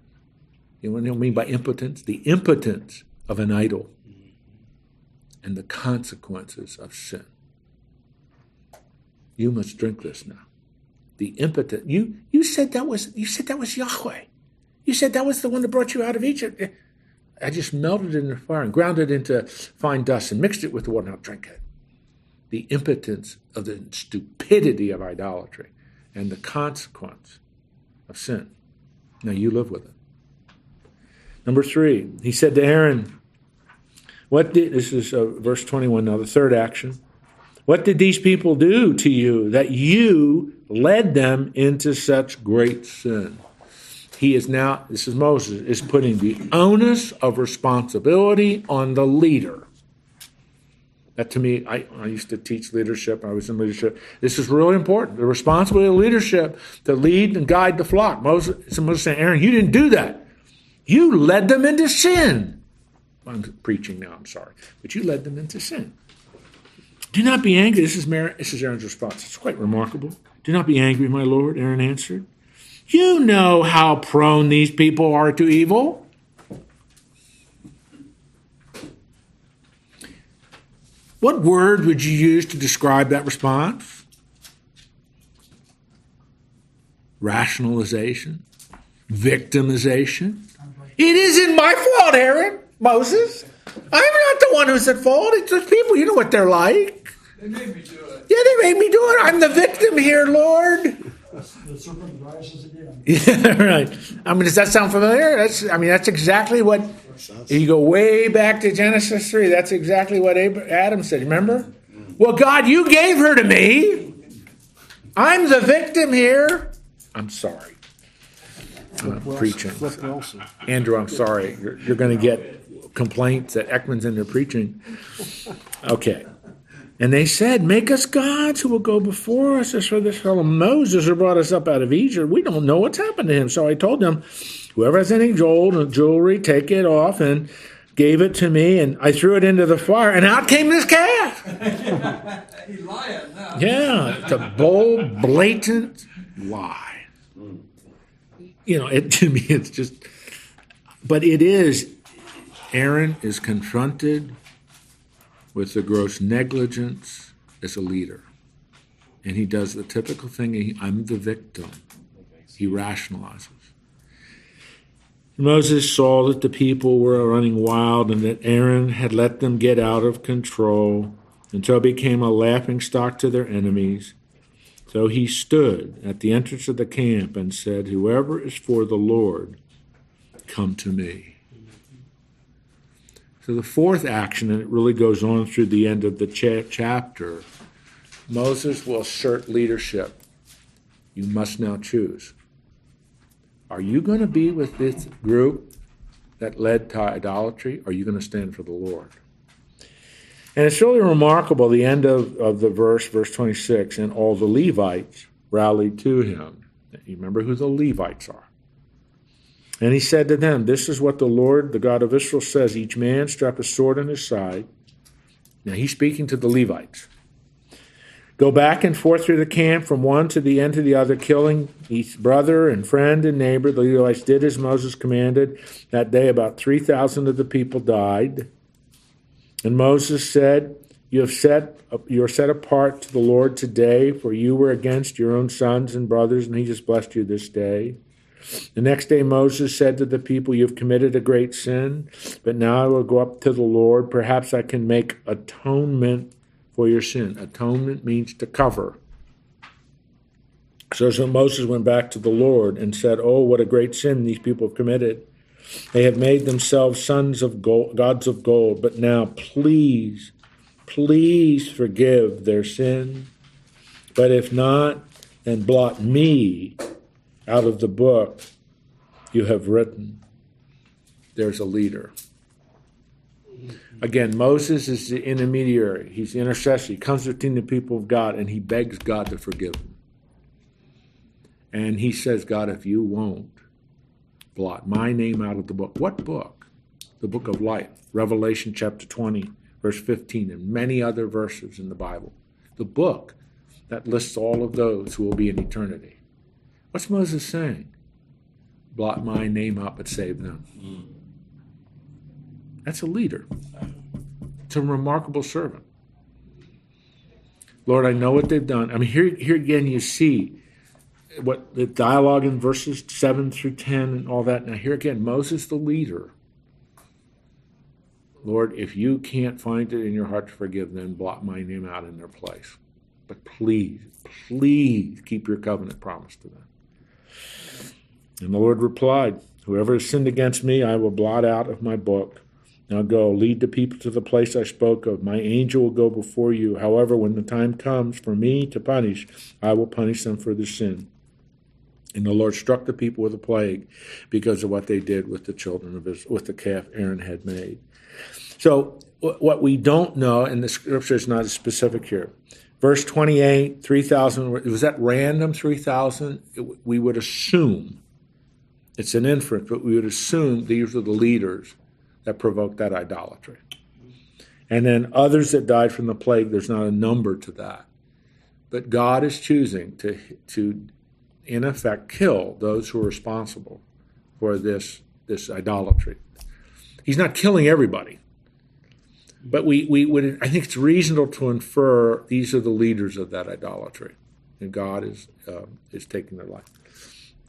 You know what I mean by impotence? The impotence of an idol and the consequences of sin. You must drink this now. The impotent. You you said that was you said that was Yahweh. You said that was the one that brought you out of Egypt. I just melted it in the fire and ground it into fine dust and mixed it with the water. Now drink it. The impotence of the stupidity of idolatry and the consequence of sin. Now you live with it. Number three, he said to Aaron, What did, this is uh, verse 21 now, the third action. What did these people do to you that you led them into such great sin? He is now, this is Moses, is putting the onus of responsibility on the leader. That to me, I, I used to teach leadership, I was in leadership. This is really important. The responsibility of leadership to lead and guide the flock. Moses, Moses saying, Aaron, you didn't do that. You led them into sin. I'm preaching now, I'm sorry. But you led them into sin. Do not be angry. This is, this is Aaron's response. It's quite remarkable. Do not be angry, my Lord, Aaron answered. You know how prone these people are to evil. What word would you use to describe that response? Rationalization? Victimization? It isn't my fault, Aaron, Moses. I'm not the one who's at fault. It's the people. You know what they're like. They made me do it. Yeah, they made me do it. I'm the victim here, Lord. The serpent rises again. Yeah, right. I mean, does that sound familiar? That's. I mean, that's exactly what. You go way back to Genesis three. That's exactly what Adam said. Remember? Well, God, you gave her to me. I'm the victim here. I'm sorry. I'm uh, preaching. Flip Wilson. Andrew, I'm sorry. You're, you're going to get complaints that Ekman's in there preaching. Okay. And they said, Make us gods who will go before us as for this fellow Moses who brought us up out of Egypt. We don't know what's happened to him. So I told them, Whoever has any gold or jewelry, take it off and gave it to me. And I threw it into the fire, and out came this calf. He's lying now. Yeah, it's a bold, blatant lie. You know, it to me, it's just, but it is. Aaron is confronted with the gross negligence as a leader, and he does the typical thing. He, I'm the victim. He rationalizes. Moses saw that the people were running wild and that Aaron had let them get out of control until it became a laughing stock to their enemies. So he stood at the entrance of the camp and said, Whoever is for the Lord, come to me. So the fourth action, and it really goes on through the end of the cha- chapter, Moses will assert leadership. You must now choose. Are you going to be with this group that led to idolatry? Or are you going to stand for the Lord? And it's really remarkable, the end of, of the verse, verse 26, and all the Levites rallied to him. You remember who the Levites are. And he said to them, This is what the Lord, the God of Israel, says each man strap a sword on his side. Now he's speaking to the Levites. Go back and forth through the camp from one to the end to the other, killing each brother and friend and neighbor. The Levites did as Moses commanded. That day, about 3,000 of the people died. And Moses said, You have set you are set apart to the Lord today, for you were against your own sons and brothers, and he just blessed you this day. The next day Moses said to the people, You have committed a great sin, but now I will go up to the Lord. Perhaps I can make atonement for your sin. Atonement means to cover. So, so Moses went back to the Lord and said, Oh, what a great sin these people have committed. They have made themselves sons of gold, gods of gold. But now, please, please forgive their sin. But if not, then blot me out of the book you have written. There's a leader. Again, Moses is the intermediary. He's the intercessor. He comes between the people of God and he begs God to forgive him. And he says, God, if you won't, blot my name out of the book. What book? The book of life. Revelation chapter 20, verse 15, and many other verses in the Bible. The book that lists all of those who will be in eternity. What's Moses saying? Blot my name out, but save them. That's a leader. It's a remarkable servant. Lord, I know what they've done. I mean, here, here again, you see what the dialogue in verses 7 through 10 and all that. Now, here again, Moses, the leader. Lord, if you can't find it in your heart to forgive, then blot my name out in their place. But please, please keep your covenant promise to them. And the Lord replied, Whoever has sinned against me, I will blot out of my book. Now go, lead the people to the place I spoke of. My angel will go before you. However, when the time comes for me to punish, I will punish them for their sin. And the Lord struck the people with a plague because of what they did with the children of Israel, with the calf Aaron had made. So, what we don't know, and the scripture is not as specific here. Verse 28, 3,000, was that random 3,000? We would assume, it's an inference, but we would assume these were the leaders that provoked that idolatry. And then others that died from the plague, there's not a number to that. But God is choosing to, to in effect, kill those who are responsible for this, this idolatry. He's not killing everybody. But we, we would, I think it's reasonable to infer these are the leaders of that idolatry. And God is, uh, is taking their life.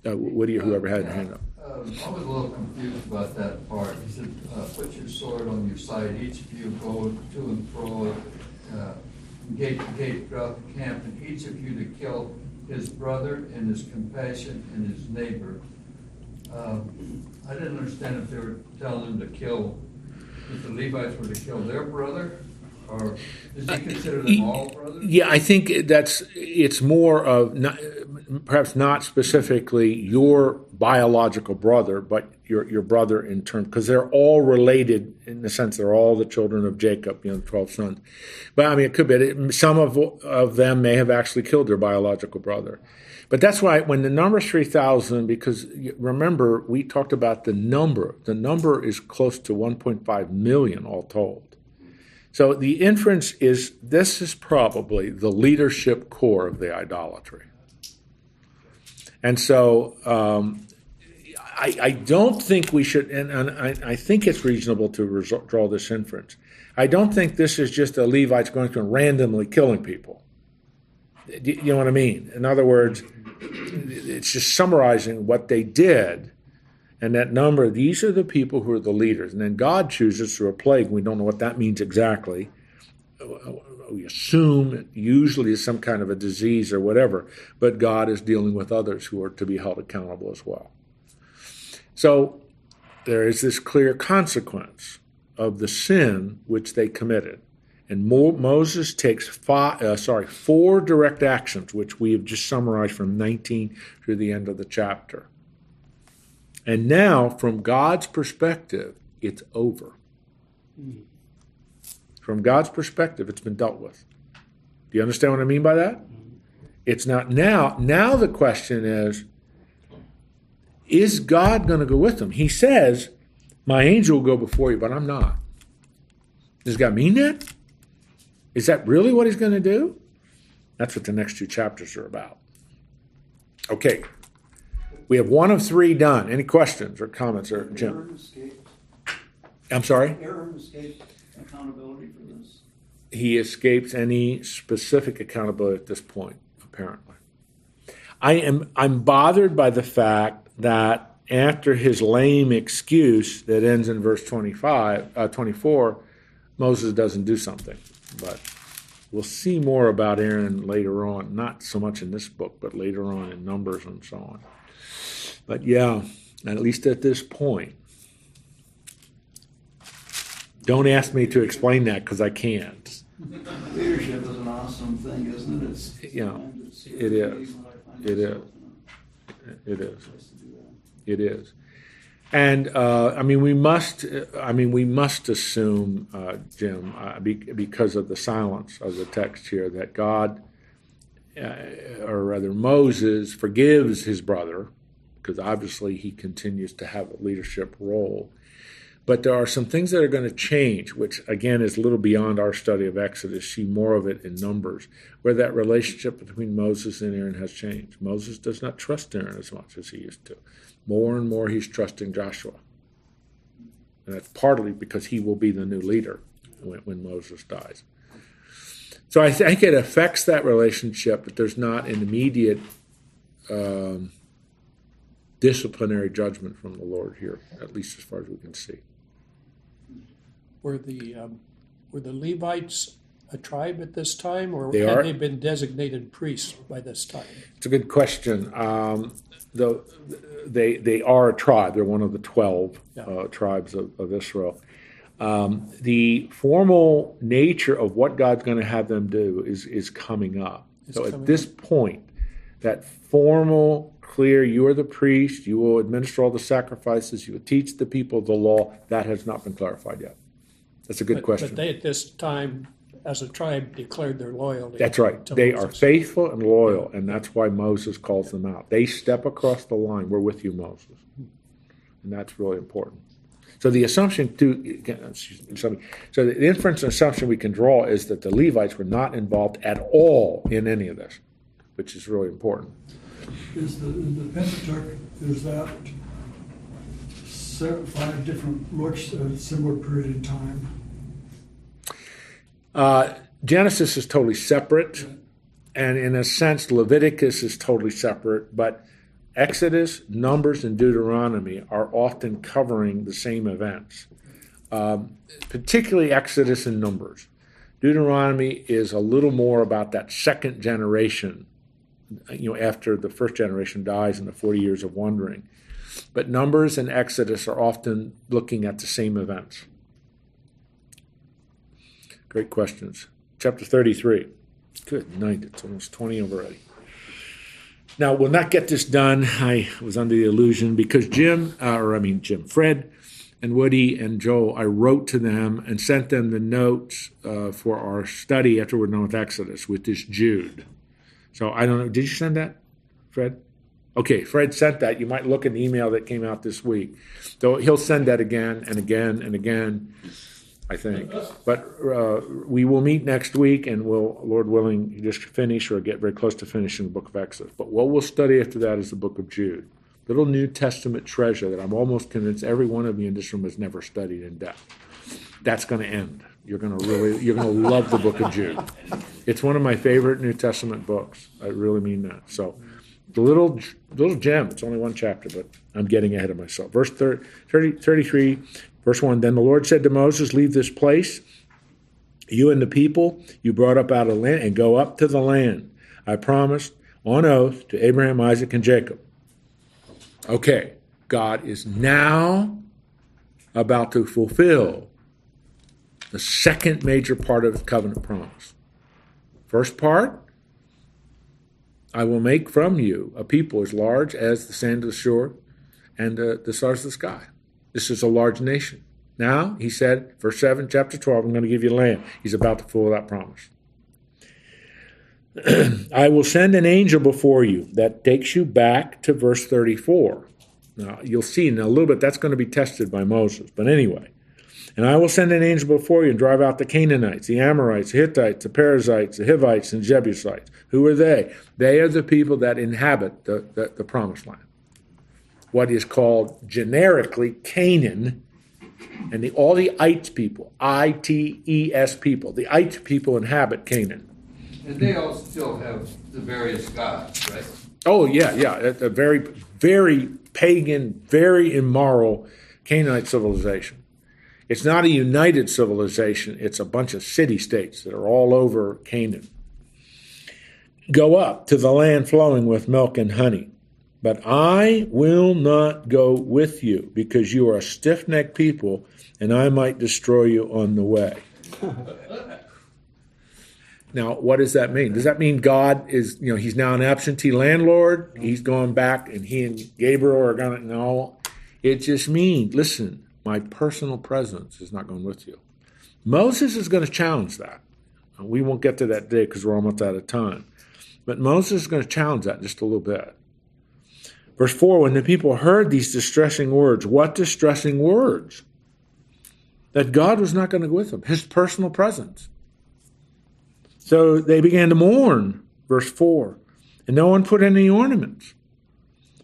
Uh, Woody or whoever had a hand up. Um, I was a little confused about that part. He said, uh, put your sword on your side, each of you go to and fro, uh, gate to gate throughout the camp, and each of you to kill his brother and his compassion and his neighbor. Um, I didn't understand if they were telling him to kill, if the Levites were to kill their brother, or does he consider them all brothers? Yeah, I think that's it's more of not, perhaps not specifically your biological brother, but your your brother in terms because they're all related in the sense they're all the children of Jacob, you know, the twelve sons. But I mean, it could be some of of them may have actually killed their biological brother. But that's why when the number three thousand, because remember we talked about the number. The number is close to one point five million all told. So the inference is this is probably the leadership core of the idolatry. And so um, I, I, don't think we should, and, and I, I, think it's reasonable to result, draw this inference. I don't think this is just a Levites going to randomly killing people. You know what I mean? In other words, it's just summarizing what they did and that number, these are the people who are the leaders. And then God chooses through a plague. We don't know what that means exactly. We assume it usually is some kind of a disease or whatever, but God is dealing with others who are to be held accountable as well. So there is this clear consequence of the sin which they committed. And Mo- Moses takes five, uh, sorry, four direct actions, which we have just summarized from 19 through the end of the chapter. And now, from God's perspective, it's over. From God's perspective, it's been dealt with. Do you understand what I mean by that? It's not now. Now the question is is God going to go with them? He says, My angel will go before you, but I'm not. Does God mean that? Is that really what he's going to do? That's what the next two chapters are about. Okay, we have one of three done. Any questions or comments, or Jim? I'm sorry. Aaron escaped accountability for this. He escapes any specific accountability at this point. Apparently, I am. I'm bothered by the fact that after his lame excuse that ends in verse 25, uh, 24, Moses doesn't do something. But we'll see more about Aaron later on. Not so much in this book, but later on in Numbers and so on. But yeah, at least at this point. Don't ask me to explain that because I can't. Leadership is an awesome thing, isn't it? It's, Yeah, it's- it is. It is. It is. It is. And uh, I mean, we must. I mean, we must assume, uh, Jim, uh, be, because of the silence of the text here, that God, uh, or rather Moses, forgives his brother because obviously he continues to have a leadership role. But there are some things that are going to change, which again is a little beyond our study of Exodus. See more of it in Numbers, where that relationship between Moses and Aaron has changed. Moses does not trust Aaron as much as he used to. More and more, he's trusting Joshua. And that's partly because he will be the new leader when, when Moses dies. So I think it affects that relationship, but there's not an immediate um, disciplinary judgment from the Lord here, at least as far as we can see. Were the, um, were the Levites a tribe at this time, or They had are. they been designated priests by this time? It's a good question. Um, the, they they are a tribe. They're one of the twelve Yeah. uh, tribes of, of Israel. Um, the formal nature of what God's going to have them do is is coming up. Is so at coming this point, that formal, clear, you are the priest. You will administer all the sacrifices. You will teach the people the law. That has not been clarified yet. That's a good But- question. But they, at this time, as a tribe, declared their loyalty. That's right. to They are faithful and loyal, and that's why Moses calls them out. They step across the line. We're with you, Moses, hmm. and that's really important. So the assumption, to excuse me, so the inference and assumption we can draw is that the Levites were not involved at all in any of this, which is really important. Is the, in the Pentateuch, is that seven, five different looks at a similar period in time? Uh, Genesis is totally separate, and in a sense, Leviticus is totally separate, but Exodus, Numbers, and Deuteronomy are often covering the same events, um, particularly Exodus and Numbers. Deuteronomy is a little more about that second generation, you know, after the first generation dies in the 40 years of wandering. But Numbers and Exodus are often looking at the same events. Great questions. Chapter 33. Good night. It's almost 20 over already. Now, we'll not get this done. I was under the illusion because Jim, uh, or I mean, Jim, Fred, and Woody and Joel, I wrote to them and sent them the notes uh, for our study after we're done with Exodus with this Jude. So I don't know. Did you send that, Fred? Okay, Fred sent that. You might look in the email that came out this week. So he'll send that again and again and again. I think. But uh, we will meet next week, and we'll, Lord willing, just finish or get very close to finishing the book of Exodus. But what we'll study after that is the book of Jude, little New Testament treasure that I'm almost convinced every one of you in this room has never studied in depth. That's going to end. You're going to really, you're going to love the book of Jude. It's one of my favorite New Testament books. I really mean that. So, the little little gem. It's only one chapter, but I'm getting ahead of myself. Verse 30, 30 33. Verse 1 Then the Lord said to Moses, Leave this place, you and the people you brought up out of the land, and go up to the land I promised on oath to Abraham, Isaac, and Jacob. Okay, God is now about to fulfill the second major part of the covenant promise. First part, I will make from you a people as large as the sand of the shore and uh, the stars of the sky. This is a large nation. Now, he said, verse 7, chapter 12, I'm going to give you land. He's about to fulfill that promise. I will send an angel before you. That takes you back to verse 34. Now, you'll see in a little bit that's going to be tested by Moses. But anyway, and I will send an angel before you and drive out the Canaanites, the Amorites, the Hittites, the Perizzites, the Hivites, and Jebusites. Who are they? They are the people that inhabit the, the, the promised land. What is called generically Canaan, and the, all the Ites people, I T E S people, the Ites people inhabit Canaan. And they all still have the various gods, right? Oh yeah, yeah, a, a very, very pagan, very immoral Canaanite civilization. It's not a united civilization; it's a bunch of city states that are all over Canaan. Go up to the land flowing with milk and honey, but I will not go with you because you are a stiff-necked people, and I might destroy you on the way. Now, what does that mean? Does that mean God is, you know, he's now an absentee landlord? He's going back and he and Gabriel are going to, no. It just means, listen, my personal presence is not going with you. Moses is going to challenge that. We won't get to that day because we're almost out of time. But Moses is going to challenge that just a little bit. Verse 4 When the people heard these distressing words, what distressing words? that God was not going to go with them, his personal presence. So they began to mourn, verse 4, and no one put any ornaments.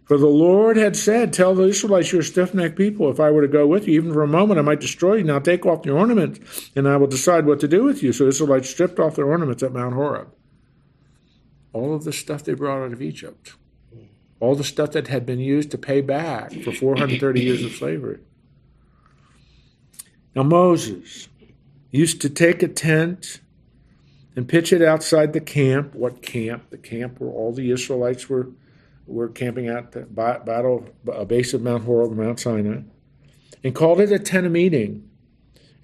For the Lord had said, Tell the Israelites, you're stiff necked people. If I were to go with you, even for a moment, I might destroy you. Now take off your ornaments, and I will decide what to do with you. So Israelites stripped off their ornaments at Mount Horeb. All of the stuff they brought out of Egypt, all the stuff that had been used to pay back for 430 years of slavery. Now, Moses used to take a tent and pitch it outside the camp. What camp? The camp where all the Israelites were were camping at the battle a uh, base of Mount Horeb, Mount Sinai, and called it a tent of meeting.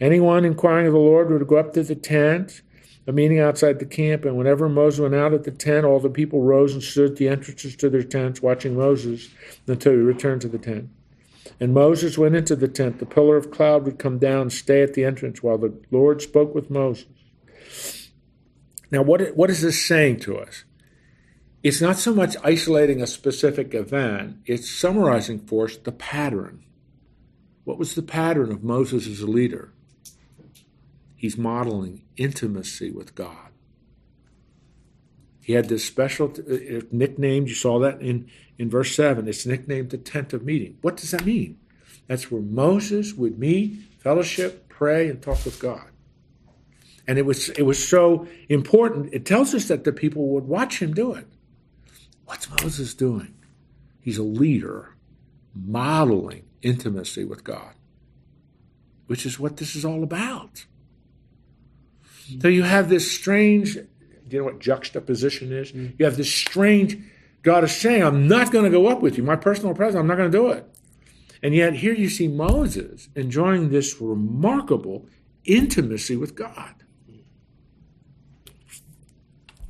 Anyone inquiring of the Lord would go up to the tent, a meeting outside the camp, and whenever Moses went out at the tent, all the people rose and stood at the entrances to their tents, watching Moses until he returned to the tent. And Moses went into the tent. The pillar of cloud would come down and stay at the entrance while the Lord spoke with Moses. Now, what, what is this saying to us? It's not so much isolating a specific event, it's summarizing for us the pattern. What was the pattern of Moses as a leader? He's modeling intimacy with God. He had this special uh, nickname, you saw that in, in verse 7. It's nicknamed the tent of meeting. What does that mean? That's where Moses would meet, fellowship, pray, and talk with God. And it was, it was so important. It tells us that the people would watch him do it. What's Moses doing? He's a leader modeling intimacy with God, which is what this is all about. So you have this strange, do you know what juxtaposition is? Mm-hmm. You have this strange, God is saying, I'm not going to go up with you. My personal presence, I'm not going to do it. And yet here you see Moses enjoying this remarkable intimacy with God.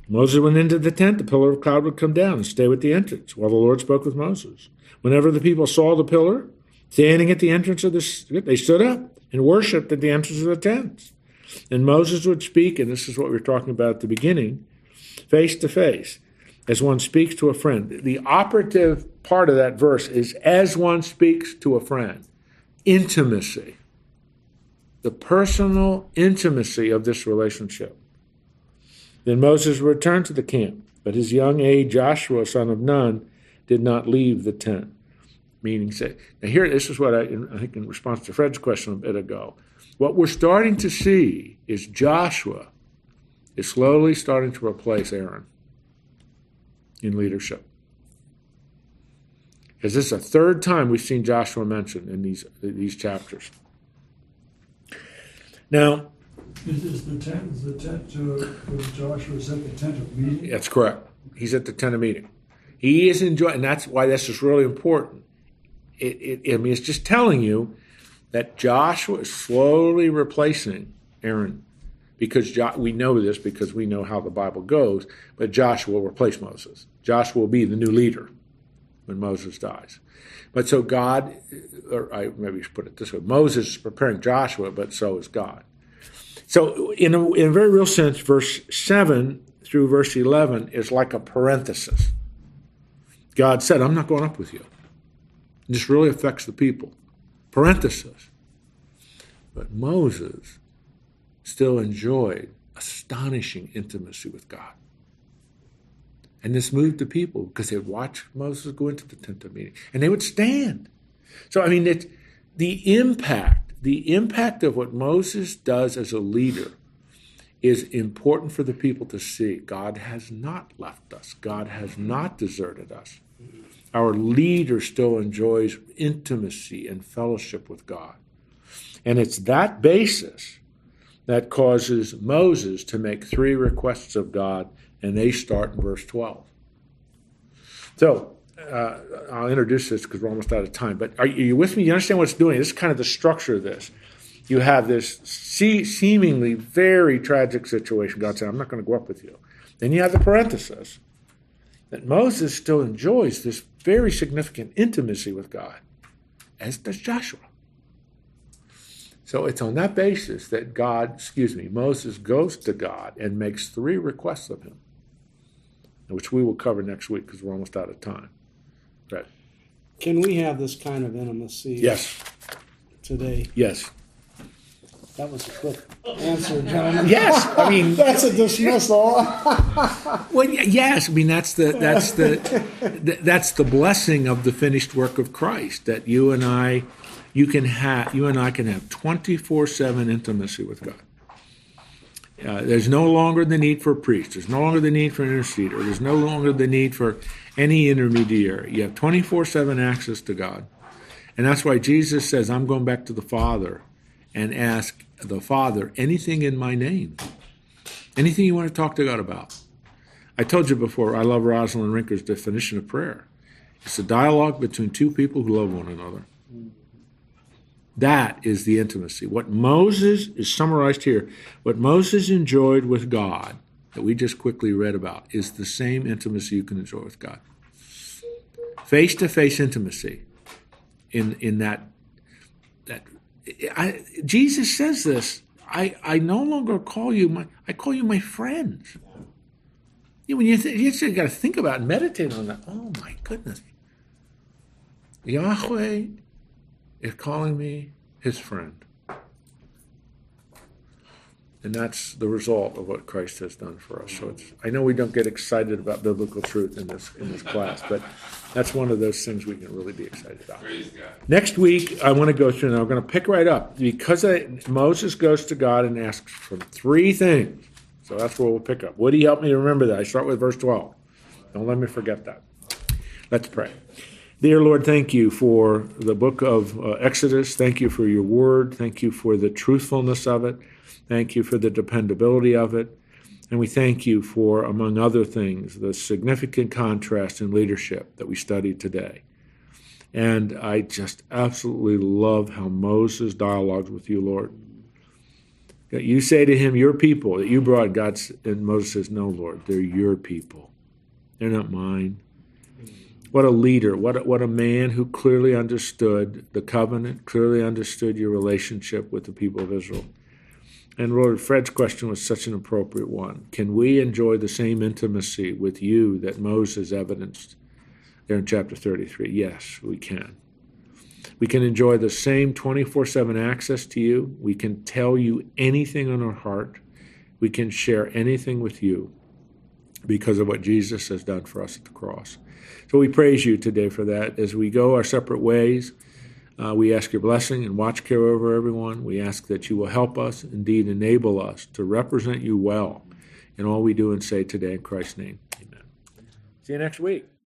Moses went into the tent, the pillar of cloud would come down and stay with the entrance while the Lord spoke with Moses. Whenever the people saw the pillar standing at the entrance of the, they stood up and worshipped at the entrance of the tents. And Moses would speak, and this is what we were talking about at the beginning, face to face, as one speaks to a friend. The operative part of that verse is as one speaks to a friend. Intimacy. The personal intimacy of this relationship. Then Moses returned to the camp, but his young aide Joshua, son of Nun, did not leave the tent. Meaning, say, now here, this is what I, I think in response to Fred's question a bit ago. What we're starting to see is Joshua is slowly starting to replace Aaron in leadership. Is this is the third time we've seen Joshua mentioned in these, these chapters. Now, is, is the tent, is the tent, uh, Joshua, is at the tent of meeting? That's correct. He's at the tent of meeting. He is enjoying, and that's why this is really important. It, it, I mean, it's just telling you that Joshua is slowly replacing Aaron because jo- we know this because we know how the Bible goes, but Joshua will replace Moses. Joshua will be the new leader when Moses dies. But so God, or I maybe should put it this way Moses is preparing Joshua, but so is God. So, in a, in a very real sense, verse 7 through verse 11 is like a parenthesis. God said, I'm not going up with you. This really affects the people. Parenthesis. But Moses still enjoyed astonishing intimacy with God. And this moved the people because they'd watch Moses go into the tent of meeting and they would stand. So, I mean, it's the impact the impact of what Moses does as a leader is important for the people to see. God has not left us, God has not deserted us. Our leader still enjoys intimacy and fellowship with God. And it's that basis that causes Moses to make three requests of God, and they start in verse 12. So, uh, I'll introduce this because we're almost out of time. But are you with me? You understand what it's doing? This is kind of the structure of this. You have this see, seemingly very tragic situation. God said, I'm not going to go up with you. Then you have the parenthesis that Moses still enjoys this very significant intimacy with God, as does Joshua. So it's on that basis that God, excuse me, Moses goes to God and makes three requests of him, which we will cover next week because we're almost out of time. Right. Can we have this kind of intimacy Yes. today? Yes. That was a quick answer, gentlemen. Yes, I mean- That's a dismissal. Well, yes, I mean that's the that's the that's the blessing of the finished work of Christ that you and I, you can have you and I can have twenty four seven intimacy with God. Uh, there's no longer the need for a priest. There's no longer the need for an interceder. There's no longer the need for any intermediary. You have twenty four seven access to God, and that's why Jesus says, "I'm going back to the Father, and ask the Father anything in my name, anything you want to talk to God about." I told you before, I love Rosalind Rinker's definition of prayer. It's a dialogue between two people who love one another. That is the intimacy. What Moses is summarized here, what Moses enjoyed with God, that we just quickly read about, is the same intimacy you can enjoy with God. Face to face intimacy in, in that, that I, Jesus says this. I, I no longer call you my I call you my friends. Yeah, when you th- you got to think about and meditate on that. Oh my goodness, Yahweh is calling me His friend, and that's the result of what Christ has done for us. So it's I know we don't get excited about biblical truth in this in this class, but that's one of those things we can really be excited about. Next week, I want to go through, and I'm going to pick right up because I, Moses goes to God and asks for three things. So that's where we'll pick up. Would He help me to remember that? I start with verse 12. Don't let me forget that. Let's pray. Dear Lord, thank you for the book of uh, Exodus. Thank you for your word. Thank you for the truthfulness of it. Thank you for the dependability of it. And we thank you for, among other things, the significant contrast in leadership that we studied today. And I just absolutely love how Moses dialogues with you, Lord. You say to him, Your people that you brought, God, s- and Moses says, No, Lord, they're your people. They're not mine. What a leader, what a, what a man who clearly understood the covenant, clearly understood your relationship with the people of Israel. And Lord, Fred's question was such an appropriate one. Can we enjoy the same intimacy with you that Moses evidenced there in chapter 33? Yes, we can. We can enjoy the same 24 7 access to you. We can tell you anything on our heart. We can share anything with you because of what Jesus has done for us at the cross. So we praise you today for that. As we go our separate ways, uh, we ask your blessing and watch care over everyone. We ask that you will help us, indeed enable us to represent you well in all we do and say today in Christ's name. Amen. See you next week.